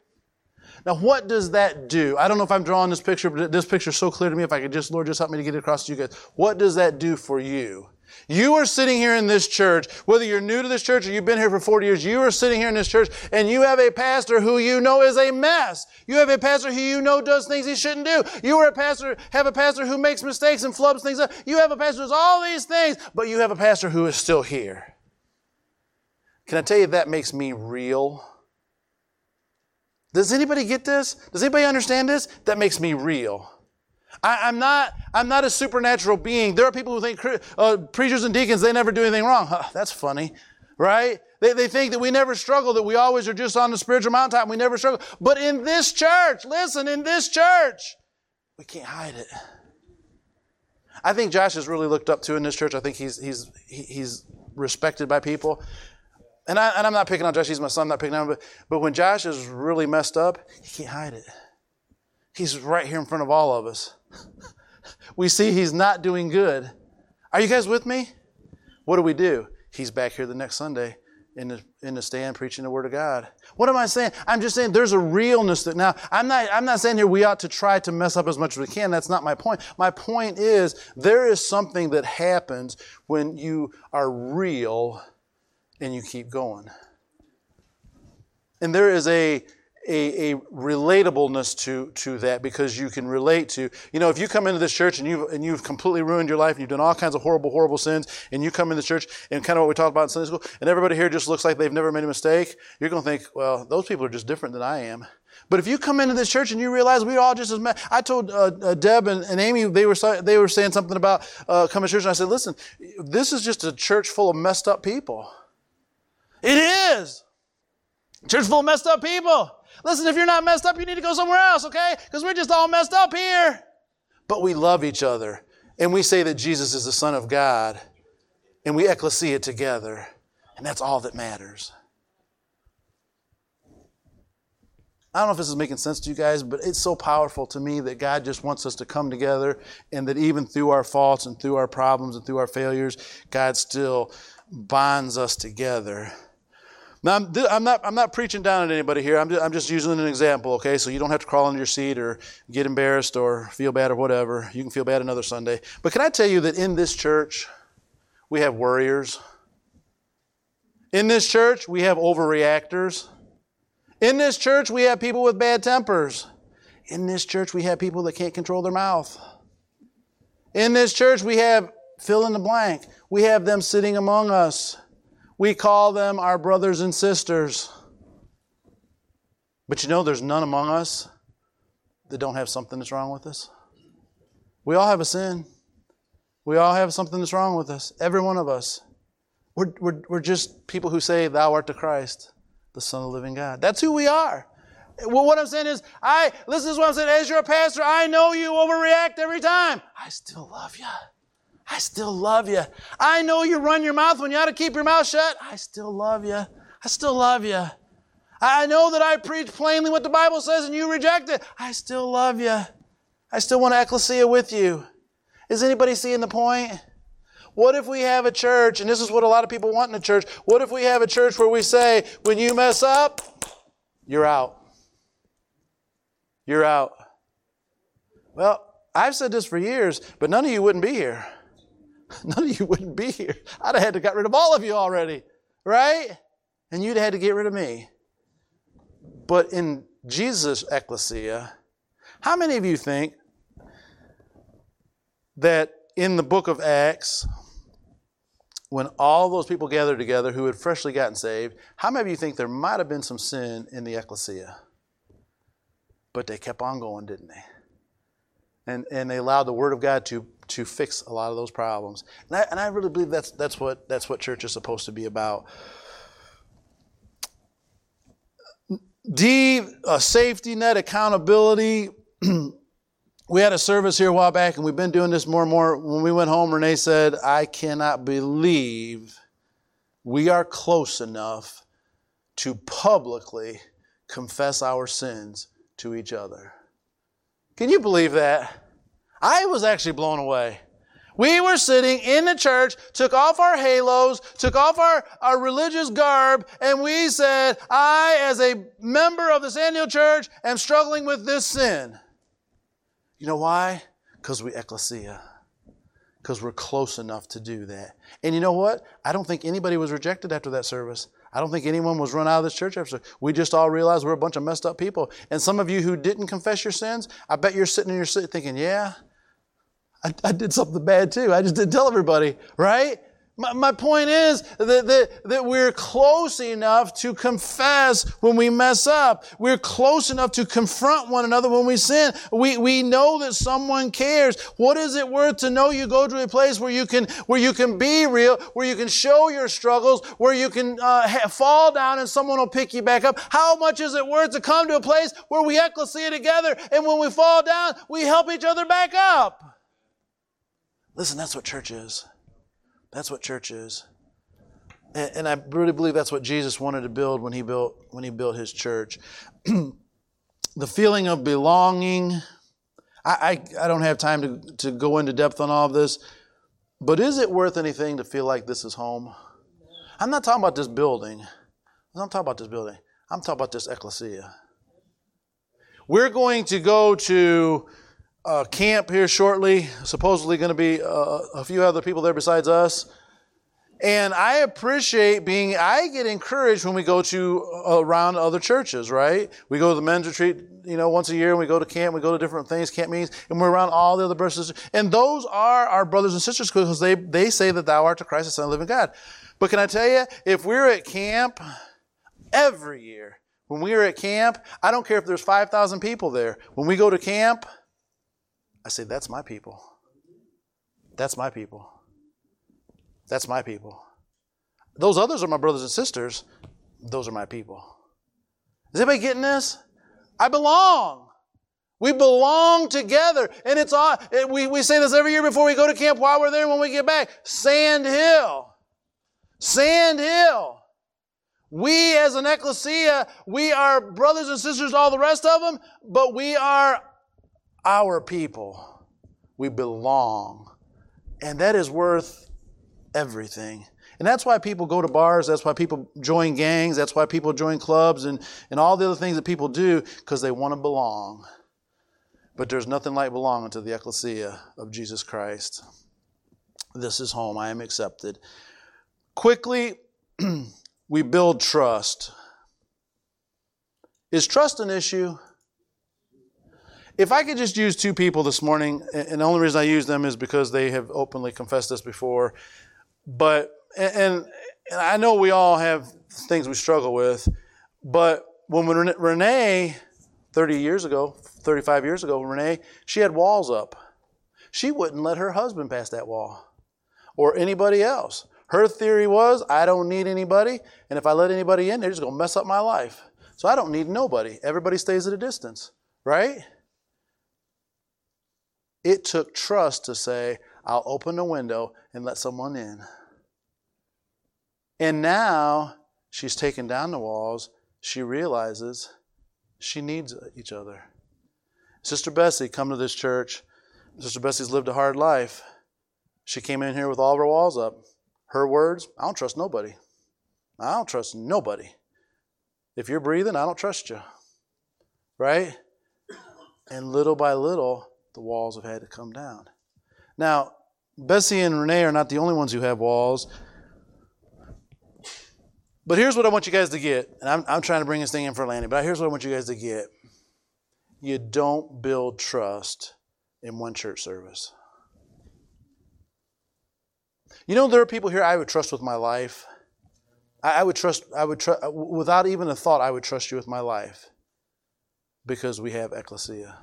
Now, what does that do? I don't know if I'm drawing this picture, but this picture is so clear to me. If I could just, Lord, just help me to get it across to you guys. What does that do for you? You are sitting here in this church, whether you're new to this church or you've been here for 40 years, you are sitting here in this church and you have a pastor who you know is a mess. You have a pastor who you know does things he shouldn't do. You are a pastor, have a pastor who makes mistakes and flubs things up. You have a pastor who does all these things, but you have a pastor who is still here. Can I tell you that makes me real? Does anybody get this? Does anybody understand this? That makes me real. I, am not, I'm not a supernatural being. There are people who think uh, preachers and deacons, they never do anything wrong. Huh, that's funny, right? They, they think that we never struggle, that we always are just on the spiritual mountaintop. We never struggle. But in this church, listen, in this church, we can't hide it. I think Josh is really looked up to in this church. I think he's, he's, he's respected by people. And, I, and I'm not picking on Josh, he's my son, I'm not picking on him, but, but when Josh is really messed up, he can't hide it. He's right here in front of all of us. We see he's not doing good. Are you guys with me? What do we do? He's back here the next Sunday in the, in the stand preaching the Word of God. What am I saying? I'm just saying there's a realness that now, I'm not, I'm not saying here we ought to try to mess up as much as we can. That's not my point. My point is there is something that happens when you are real and you keep going. And there is a a, a, relatableness to, to that because you can relate to, you know, if you come into this church and you've, and you've completely ruined your life and you've done all kinds of horrible, horrible sins and you come into the church and kind of what we talked about in Sunday school and everybody here just looks like they've never made a mistake, you're going to think, well, those people are just different than I am. But if you come into this church and you realize we're all just as mad, I told uh, uh, Deb and, and, Amy they were they were saying something about uh, coming to church, and I said, "Listen, this is just a church full of messed up people. It is church full of messed up people. Listen, if you're not messed up, you need to go somewhere else, okay? Because we're just all messed up here. But we love each other. And we say that Jesus is the Son of God. And we ecclesia together. And that's all that matters. I don't know if this is making sense to you guys, but it's so powerful to me that God just wants us to come together and that even through our faults and through our problems and through our failures, God still binds us together Now, I'm, I'm, not, I'm not preaching down at anybody here. I'm I'm just using an example, okay? So you don't have to crawl under your seat or get embarrassed or feel bad or whatever. You can feel bad another Sunday. But can I tell you that in this church, we have worriers? In this church, we have overreactors. In this church, we have people with bad tempers. In this church, we have people that can't control their mouth. In this church, we have fill in the blank. We have them sitting among us. We call them our brothers and sisters. But you know, there's none among us that don't have something that's wrong with us. We all have a sin. We all have something that's wrong with us. Every one of us. We're, we're, we're just people who say, Thou art the Christ, the Son of the living God. That's who we are. Well, what I'm saying is, I, listen to what I'm saying. As your pastor, I know you overreact every time. I still love you. I still love you. I know you run your mouth when you ought to keep your mouth shut. I still love you. I still love you. I know that I preach plainly what the Bible says and you reject it. I still love you. I still want to ecclesia with you. Is anybody seeing the point? What if we have a church, and this is what a lot of people want in a church, what if we have a church where we say, when you mess up, you're out? You're out. Well, I've said this for years, but none of you wouldn't be here. None of you wouldn't be here. I'd have had to get rid of all of you already, right? And you'd have had to get rid of me. But in Jesus' ecclesia, how many of you think that in the book of Acts, when all those people gathered together who had freshly gotten saved, how many of you think there might have been some sin in the ecclesia? But they kept on going, didn't they? And, and they allowed the Word of God to, to fix a lot of those problems. And I, and I really believe that's, that's, what, that's what church is supposed to be about. D, safety net, accountability. we had a service here a while back, and we've been doing this more and more. When we went home, Renee said, I cannot believe we are close enough to publicly confess our sins to each other. Can you believe that? I was actually blown away. We were sitting in the church, took off our halos, took off our, our religious garb, and we said, I, as a member of the Sand Church, am struggling with this sin. You know why? Because we ecclesia. Because we're close enough to do that. And you know what? I don't think anybody was rejected after that service. I don't think anyone was run out of this church after. We just all realized we're a bunch of messed up people. And some of you who didn't confess your sins, I bet you're sitting in your seat thinking, yeah, I, I did something bad too. I just didn't tell everybody, right? My, my point is that, that, that we're close enough to confess when we mess up. We're close enough to confront one another when we sin. We, we know that someone cares. What is it worth to know you go to a place where you can, where you can be real, where you can show your struggles, where you can uh, ha- fall down and someone will pick you back up? How much is it worth to come to a place where we ecclesia together and when we fall down, we help each other back up? Listen, that's what church is. That's what church is. And, and I really believe that's what Jesus wanted to build when he built when he built his church. the feeling of belonging. I, I, I don't have time to, to go into depth on all of this, but is it worth anything to feel like this is home? I'm not talking about this building. I'm not talking about this building. I'm talking about this ecclesia. We're going to go to uh, camp here shortly. Supposedly going to be uh, a few other people there besides us. And I appreciate being, I get encouraged when we go to uh, around other churches, right? We go to the men's retreat, you know, once a year, and we go to camp, we go to different things, camp meetings, and we're around all the other brothers and those are our brothers and sisters because they, they say that thou art the Christ, the Son of the living God. But can I tell you, if we're at camp every year, when we are at camp, I don't care if there's 5,000 people there. When we go to camp, I say, that's my people. That's my people. That's my people. Those others are my brothers and sisters. Those are my people. Is anybody getting this? I belong. We belong together. And it's all, eh, we, we say this every year before we go to camp while we're there when we get back. Sandhill. Sand Hill. We as an ecclesia, we are brothers and sisters, all the rest of them, but we are our people. We belong. And that is worth everything. And that's why people go to bars, that's why people join gangs, that's why people join clubs and, and all the other things that people do, because they want to belong. But there's nothing like belonging to the ecclesia of Jesus Christ. This is home. I am accepted. Quickly, we build trust. Is trust an issue? If I could just use two people this morning, and the only reason I use them is because they have openly confessed this before, but, and, and I know we all have things we struggle with, but when Renee, 30 years ago, 35 years ago, Renee, she had walls up. She wouldn't let her husband pass that wall or anybody else. Her theory was, I don't need anybody, and if I let anybody in, they're just to mess up my life. So I don't need nobody. Everybody stays at a distance, right? It took trust to say, I'll open the window and let someone in. And now she's taken down the walls. She realizes she needs each other. Sister Bessie, come to this church. Sister Bessie's lived a hard life. She came in here with all her walls up. Her words, I don't trust nobody. I don't trust nobody. If you're breathing, I don't trust you. Right? And little by little, the walls have had to come down. Now, Bessie and Renee are not the only ones who have walls. But here's what I want you guys to get. And I'm, I'm trying to bring this thing in for landing, but here's what I want you guys to get. You don't build trust in one church service. You know, there are people here I would trust with my life. I, I would trust, I would trust, without even a thought, I would trust you with my life because we have ecclesia.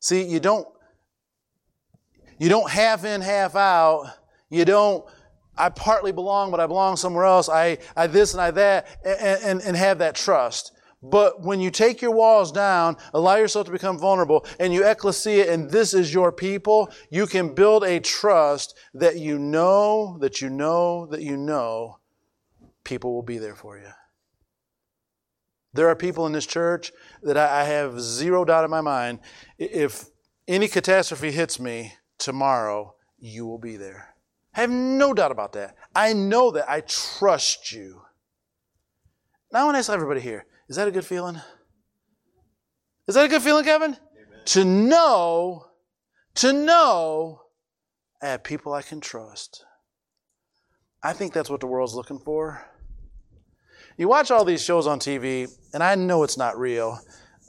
See, you don't you don't half in, half out. You don't I partly belong, but I belong somewhere else. I, I this and I that, and, and, and have that trust. But when you take your walls down, allow yourself to become vulnerable, and you ecclesia, and this is your people, you can build a trust that you know, that you know, that you know people will be there for you. There are people in this church that I have zero doubt in my mind. If any catastrophe hits me tomorrow, you will be there. I have no doubt about that. I know that. I trust you. Now, I want to ask everybody here is that a good feeling? Is that a good feeling, Kevin? Amen. To know, to know I have people I can trust. I think that's what the world's looking for. You watch all these shows on TV, and I know it's not real,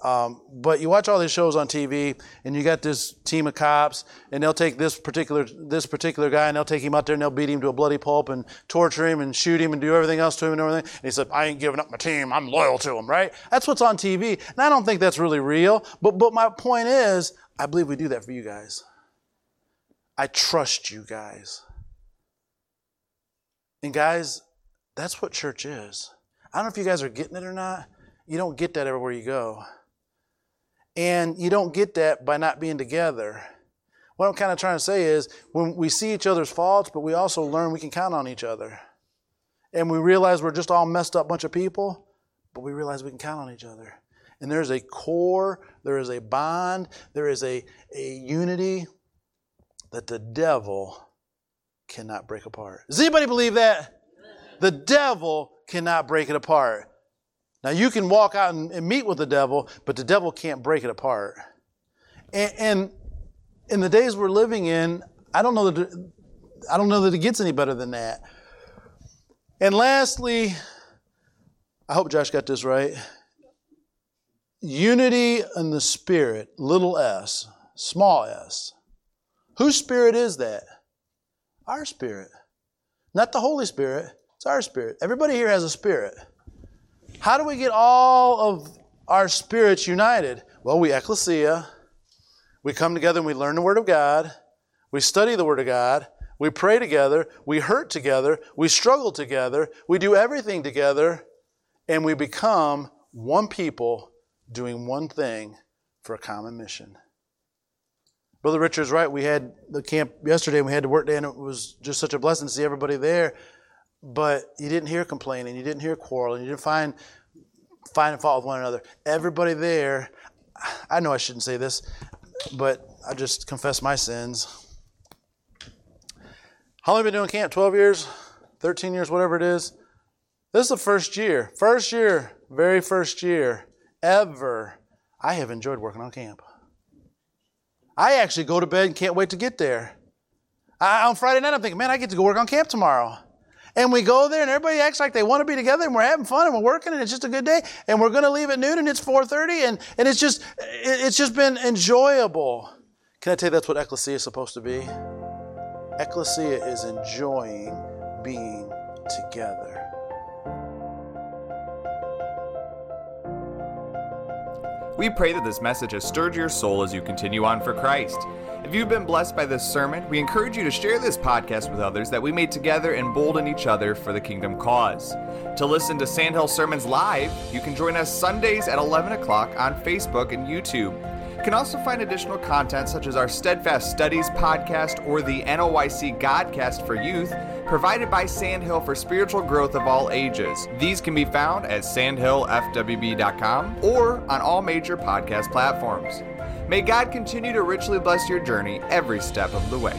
um, but you watch all these shows on TV, and you got this team of cops, and they'll take this particular this particular guy, and they'll take him out there, and they'll beat him to a bloody pulp, and torture him, and shoot him, and do everything else to him, and everything. And he said, "I ain't giving up my team. I'm loyal to him." Right? That's what's on TV, and I don't think that's really real. But but my point is, I believe we do that for you guys. I trust you guys, and guys, that's what church is. I don't know if you guys are getting it or not. You don't get that everywhere you go. And you don't get that by not being together. What I'm kind of trying to say is when we see each other's faults, but we also learn we can count on each other. And we realize we're just all messed up bunch of people, but we realize we can count on each other. And there's a core, there is a bond, there is a, a unity that the devil cannot break apart. Does anybody believe that? The devil cannot break it apart. Now, you can walk out and, and meet with the devil, but the devil can't break it apart. And, and in the days we're living in, I don't know that I don't know that it gets any better than that. And lastly, I hope Josh got this right. Unity in the Spirit, little s, small s. Whose spirit is that? Our spirit. Not the Holy Spirit. It's our spirit. Everybody here has a spirit. How do we get all of our spirits united? Well, we ecclesia. We come together and we learn the Word of God. We study the Word of God. We pray together. We hurt together. We struggle together. We do everything together. And we become one people doing one thing for a common mission. Brother Richard's right. We had the camp yesterday and we had to work day, and it was just such a blessing to see everybody there. But you didn't hear complaining, you didn't hear quarreling, you didn't find finding fault with one another. Everybody there, I know I shouldn't say this, but I just confess my sins. How long have you been doing camp? 12 years? 13 years, whatever it is. This is the first year, first year, very first year ever I have enjoyed working on camp. I actually go to bed and can't wait to get there. I, on Friday night, I'm thinking, man, I get to go work on camp tomorrow. And we go there and everybody acts like they want to be together and we're having fun and we're working and it's just a good day. And we're going to leave at noon and it's 4.30 and, and it's just, it's just been enjoyable. Can I tell you that's what ecclesia is supposed to be? Ecclesia is enjoying being together. We pray that this message has stirred your soul as you continue on for Christ. If you've been blessed by this sermon, we encourage you to share this podcast with others that we may together embolden each other for the kingdom cause. To listen to Sandhill Sermons live, you can join us Sundays at 11 o'clock on Facebook and YouTube. You can also find additional content such as our Steadfast Studies podcast or the NOYC Godcast for Youth, provided by Sandhill for spiritual growth of all ages. These can be found at sandhillfwb.com or on all major podcast platforms. May God continue to richly bless your journey every step of the way.